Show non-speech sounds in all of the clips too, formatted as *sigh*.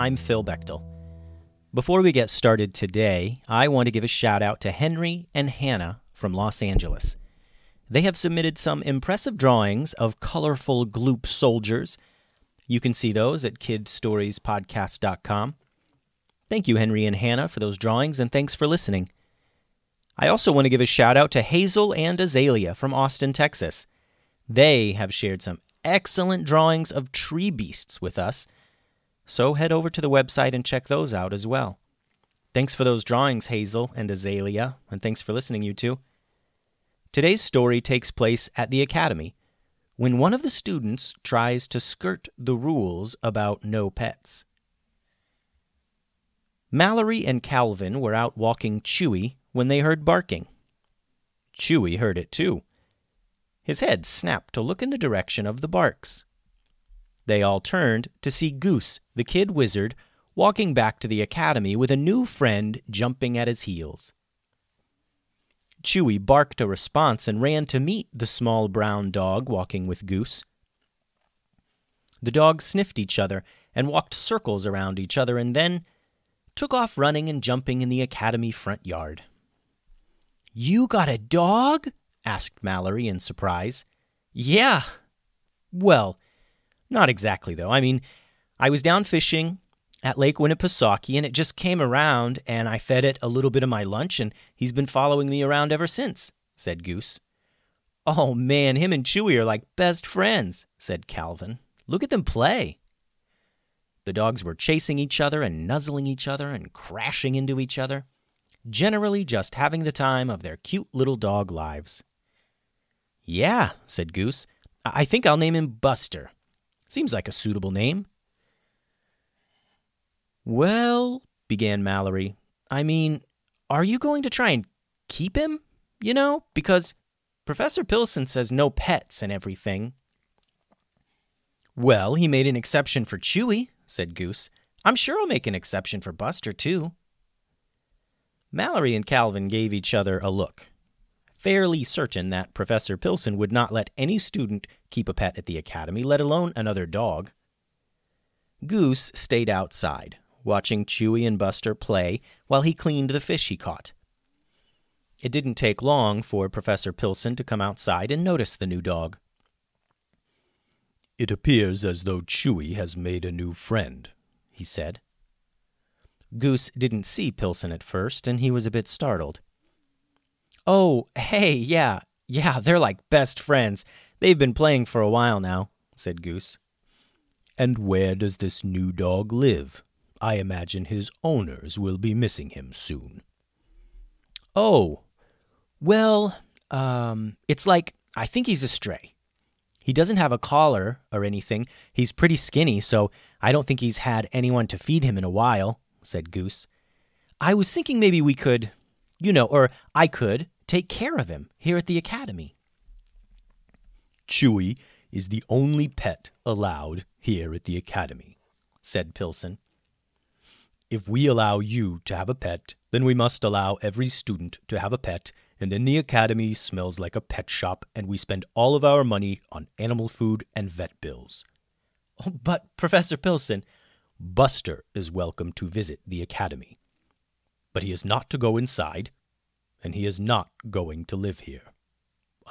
I'm Phil Bechtel. Before we get started today, I want to give a shout out to Henry and Hannah from Los Angeles. They have submitted some impressive drawings of colorful gloop soldiers. You can see those at kidstoriespodcast.com. Thank you, Henry and Hannah, for those drawings, and thanks for listening. I also want to give a shout out to Hazel and Azalea from Austin, Texas. They have shared some excellent drawings of tree beasts with us so head over to the website and check those out as well. Thanks for those drawings, Hazel and Azalea, and thanks for listening, you two. Today's story takes place at the academy when one of the students tries to skirt the rules about no pets. Mallory and Calvin were out walking Chewy when they heard barking. Chewy heard it too. His head snapped to look in the direction of the barks. They all turned to see Goose, the kid wizard, walking back to the academy with a new friend jumping at his heels. Chewy barked a response and ran to meet the small brown dog walking with Goose. The dogs sniffed each other and walked circles around each other and then took off running and jumping in the academy front yard. You got a dog? asked Mallory in surprise. Yeah. Well, not exactly, though. I mean, I was down fishing at Lake Winnipesaukee, and it just came around, and I fed it a little bit of my lunch, and he's been following me around ever since, said Goose. Oh, man, him and Chewy are like best friends, said Calvin. Look at them play. The dogs were chasing each other and nuzzling each other and crashing into each other, generally just having the time of their cute little dog lives. Yeah, said Goose. I think I'll name him Buster. Seems like a suitable name. Well, began Mallory, I mean, are you going to try and keep him? You know, because Professor Pilson says no pets and everything. Well, he made an exception for Chewy, said Goose. I'm sure I'll make an exception for Buster, too. Mallory and Calvin gave each other a look fairly certain that Professor Pilson would not let any student keep a pet at the academy, let alone another dog. Goose stayed outside, watching Chewy and Buster play while he cleaned the fish he caught. It didn't take long for Professor Pilson to come outside and notice the new dog. It appears as though Chewy has made a new friend, he said. Goose didn't see Pilson at first, and he was a bit startled. Oh, hey, yeah, yeah, they're like best friends. They've been playing for a while now, said Goose. And where does this new dog live? I imagine his owners will be missing him soon. Oh, well, um, it's like I think he's a stray. He doesn't have a collar or anything. He's pretty skinny, so I don't think he's had anyone to feed him in a while, said Goose. I was thinking maybe we could you know, or I could take care of him here at the academy. Chewy is the only pet allowed here at the academy, said Pilson. If we allow you to have a pet, Then we must allow every student to have a pet, and then the academy smells like a pet shop, and we spend all of our money on animal food and vet bills. Oh, but, Professor Pilson, Buster is welcome to visit the academy. But he is not to go inside, and he is not going to live here.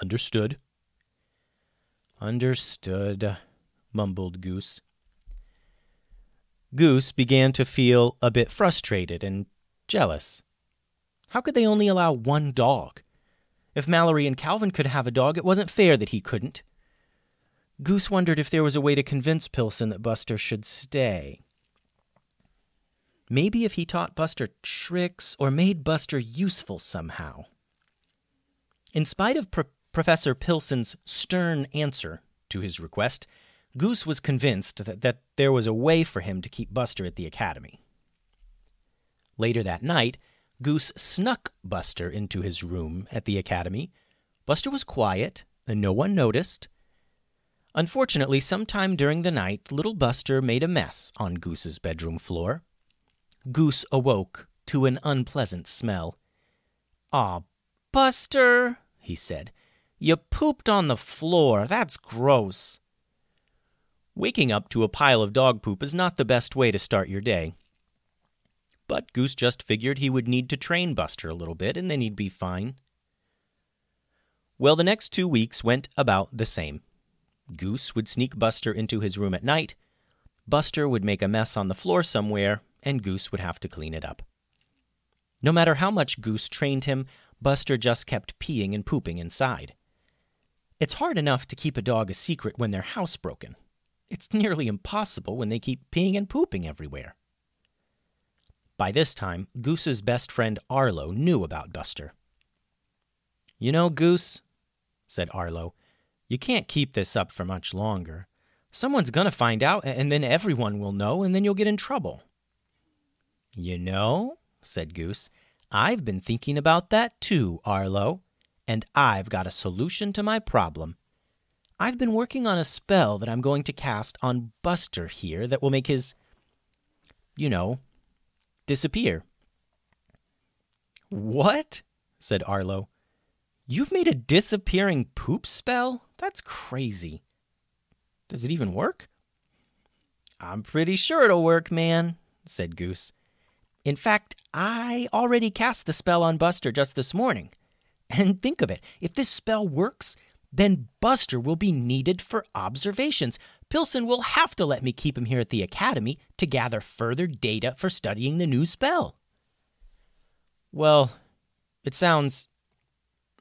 Understood? Understood, mumbled Goose. Goose began to feel a bit frustrated and jealous. How could they only allow one dog? If Mallory and Calvin could have a dog, it wasn't fair that he couldn't. Goose wondered if there was a way to convince Pilson that Buster should stay. Maybe if he taught Buster tricks or made Buster useful somehow. In spite of Pro- Professor Pilson's stern answer to his request, Goose was convinced that, that there was a way for him to keep Buster at the academy. Later that night, Goose snuck Buster into his room at the academy. Buster was quiet, and no one noticed. Unfortunately, sometime during the night, little Buster made a mess on Goose's bedroom floor. Goose awoke to an unpleasant smell. Aw, Buster, he said. You pooped on the floor. That's gross. Waking up to a pile of dog poop is not the best way to start your day. But Goose just figured he would need to train Buster a little bit and then he'd be fine. Well, the next two weeks went about the same. Goose would sneak Buster into his room at night. Buster would make a mess on the floor somewhere, and Goose would have to clean it up. No matter how much Goose trained him, Buster just kept peeing and pooping inside. It's hard enough to keep a dog a secret when they're housebroken. It's nearly impossible when they keep peeing and pooping everywhere. By this time, Goose's best friend Arlo knew about Buster. You know, Goose, said Arlo, you can't keep this up for much longer. Someone's going to find out, and then everyone will know, and then you'll get in trouble. You know, said Goose, I've been thinking about that too, Arlo and I've got a solution to my problem. I've been working on a spell that I'm going to cast on Buster here that will make his, you know, disappear. What? said Arlo. You've made a disappearing poop spell? That's crazy. Does it even work? I'm pretty sure it'll work, man, said Goose. In fact, I already cast the spell on Buster just this morning. And think of it if this spell works, then Buster will be needed for observations. Pilson will have to let me keep him here at the academy to gather further data for studying the new spell. Well, it sounds.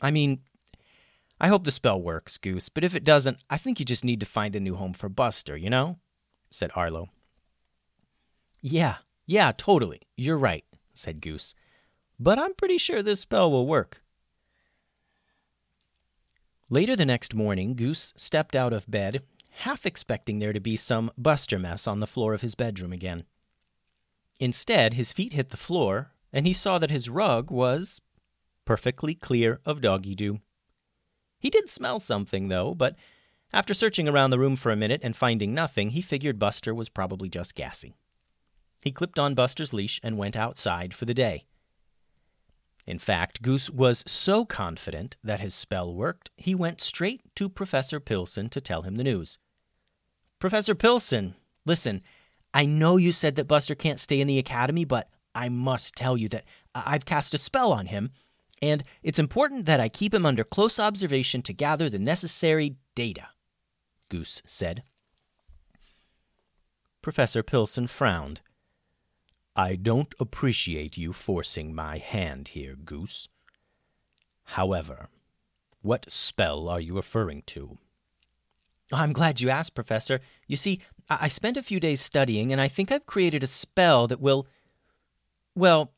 I mean, I hope the spell works, Goose, but if it doesn't, I think you just need to find a new home for Buster, you know? said Arlo. Yeah, yeah, totally. You're right, said Goose. But I'm pretty sure this spell will work. Later the next morning, Goose stepped out of bed, half expecting there to be some Buster mess on the floor of his bedroom again. Instead, his feet hit the floor, and he saw that his rug was perfectly clear of doggy doo. He did smell something, though, but after searching around the room for a minute and finding nothing, he figured Buster was probably just gassy. He clipped on Buster's leash and went outside for the day. In fact, Goose was so confident that his spell worked, he went straight to Professor Pilson to tell him the news. Professor Pilson, listen, I know you said that Buster can't stay in the academy, but I must tell you that I've cast a spell on him, and it's important that I keep him under close observation to gather the necessary data, Goose said. Professor Pilson frowned. I don't appreciate you forcing my hand here, Goose. However, what spell are you referring to? I'm glad you asked, Professor. You see, I spent a few days studying, and I think I've created a spell that will. Well,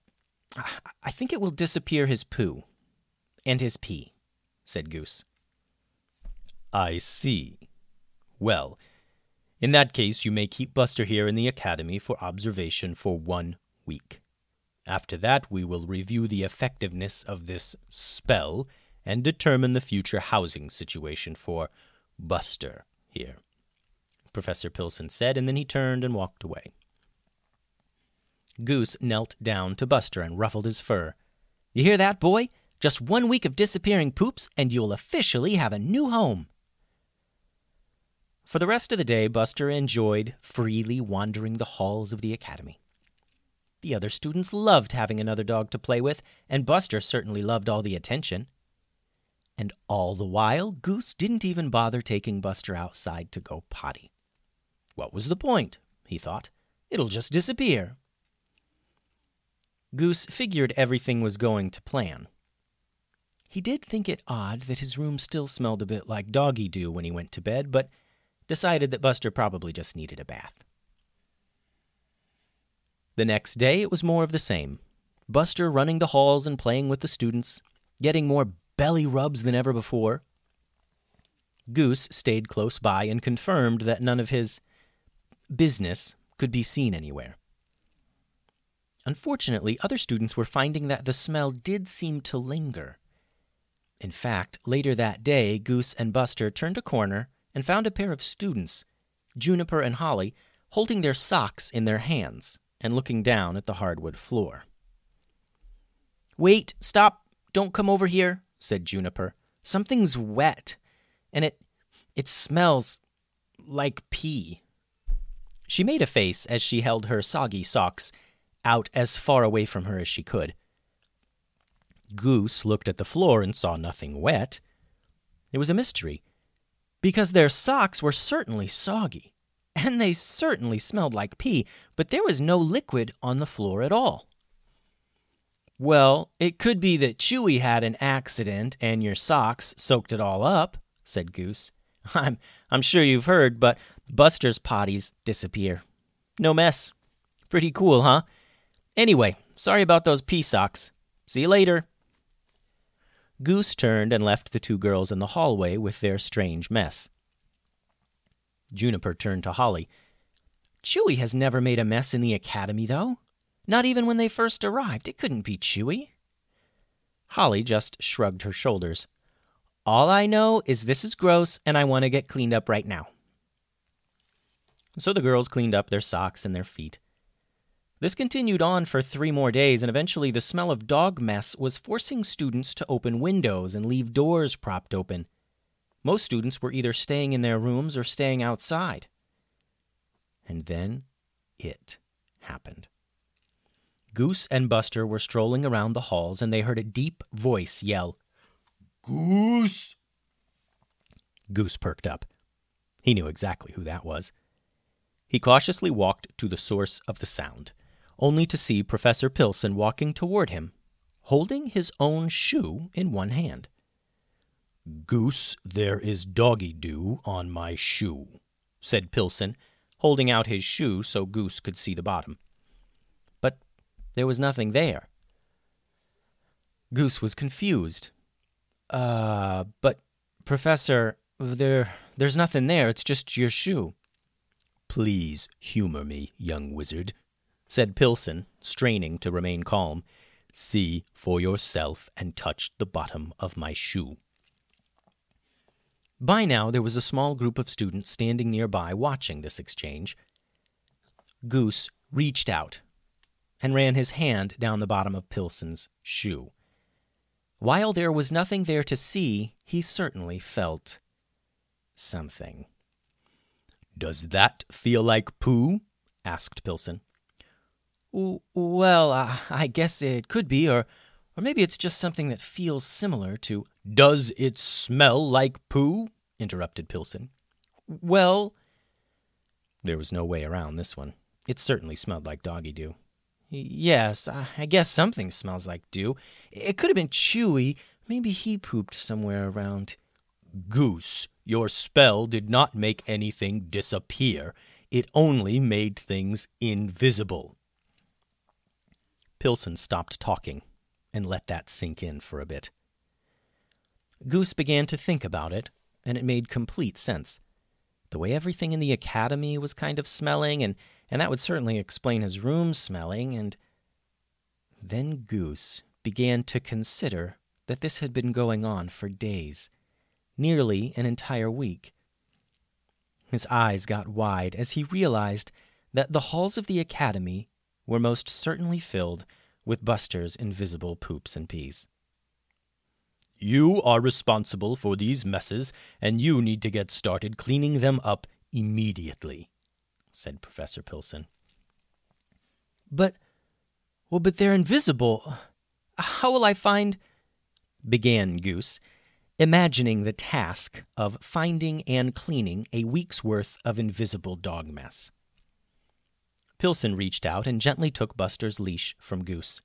I think it will disappear his poo. And his pee, said Goose. I see. Well, in that case, you may keep Buster here in the academy for observation for one week. After that, we will review the effectiveness of this spell and determine the future housing situation for Buster here. Professor Pilson said, and then he turned and walked away. Goose knelt down to Buster and ruffled his fur. You hear that, boy? Just one week of disappearing poops, and you'll officially have a new home. For the rest of the day, Buster enjoyed freely wandering the halls of the academy. The other students loved having another dog to play with, and Buster certainly loved all the attention. And all the while, Goose didn't even bother taking Buster outside to go potty. What was the point? he thought. It'll just disappear. Goose figured everything was going to plan. He did think it odd that his room still smelled a bit like doggy do when he went to bed, but decided that Buster probably just needed a bath. The next day, it was more of the same. Buster running the halls and playing with the students, getting more belly rubs than ever before. Goose stayed close by and confirmed that none of his business could be seen anywhere. Unfortunately, other students were finding that the smell did seem to linger. In fact, later that day, Goose and Buster turned a corner and found a pair of students, Juniper and Holly, holding their socks in their hands and looking down at the hardwood floor. Wait, stop, don't come over here, said Juniper. Something's wet, and it it smells like pee. She made a face as she held her soggy socks out as far away from her as she could. Goose looked at the floor and saw nothing wet. It was a mystery, because their socks were certainly soggy, and they certainly smelled like pee, but there was no liquid on the floor at all. Well, it could be that Chewy had an accident and your socks soaked it all up, said Goose. *laughs* I'm I'm sure you've heard, but Buster's potties disappear. No mess. Pretty cool, huh? Anyway, sorry about those pee socks. See you later. Goose turned and left the two girls in the hallway with their strange mess. Juniper turned to Holly. Chewy has never made a mess in the academy, though. Not even when they first arrived. It couldn't be Chewy. Holly just shrugged her shoulders. All I know is this is gross and I want to get cleaned up right now. So the girls cleaned up their socks and their feet. This continued on for three more days, and eventually the smell of dog mess was forcing students to open windows and leave doors propped open. Most students were either staying in their rooms or staying outside. And then it happened. Goose and Buster were strolling around the halls, and they heard a deep voice yell, Goose! Goose perked up. He knew exactly who that was. He cautiously walked to the source of the sound, only to see Professor Pilson walking toward him, holding his own shoe in one hand. Goose, there is doggy doo on my shoe, said Pilson, holding out his shoe so Goose could see the bottom. But there was nothing there. Goose was confused. Uh, but, Professor, there, there's nothing there. It's just your shoe. Please humor me, young wizard, said Pilson, straining to remain calm. See for yourself and touch the bottom of my shoe. By now, there was a small group of students standing nearby watching this exchange. Goose reached out and ran his hand down the bottom of Pilson's shoe. While there was nothing there to see, he certainly felt something. Does that feel like poo? asked Pilson. Well, uh, I guess it could be, or, or maybe it's just something that feels similar to. Does it smell like poo? interrupted Pilson. Well, there was no way around this one. It certainly smelled like doggy doo. Yes, I guess something smells like doo. It could have been Chewy. Maybe he pooped somewhere around. Goose, your spell did not make anything disappear, it only made things invisible. Pilson stopped talking and let that sink in for a bit. Goose began to think about it, and it made complete sense. The way everything in the academy was kind of smelling, and, and that would certainly explain his room smelling, and then Goose began to consider that this had been going on for days nearly an entire week. His eyes got wide as he realized that the halls of the academy were most certainly filled with Buster's invisible poops and pees. You are responsible for these messes, and you need to get started cleaning them up immediately, said Professor Pilson. But, well, but they're invisible. How will I find? began Goose, imagining the task of finding and cleaning a week's worth of invisible dog mess. Pilson reached out and gently took Buster's leash from Goose.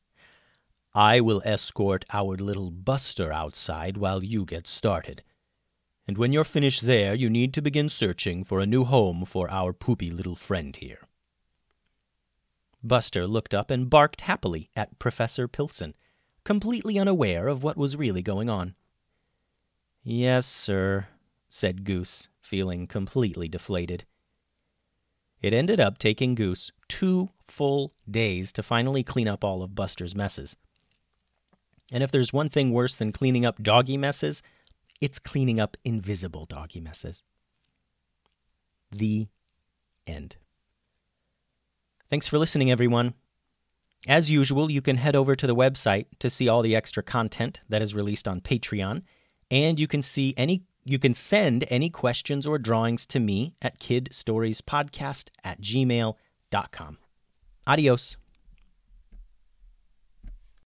I will escort our little Buster outside while you get started. And when you're finished there, you need to begin searching for a new home for our poopy little friend here. Buster looked up and barked happily at Professor Pilson, completely unaware of what was really going on. Yes, sir, said Goose, feeling completely deflated. It ended up taking Goose two full days to finally clean up all of Buster's messes. And if there's one thing worse than cleaning up doggy messes, it's cleaning up invisible doggy messes. The end. Thanks for listening, everyone. As usual, you can head over to the website to see all the extra content that is released on Patreon, and you can see any you can send any questions or drawings to me at kidstoriespodcast at gmail.com. Adios.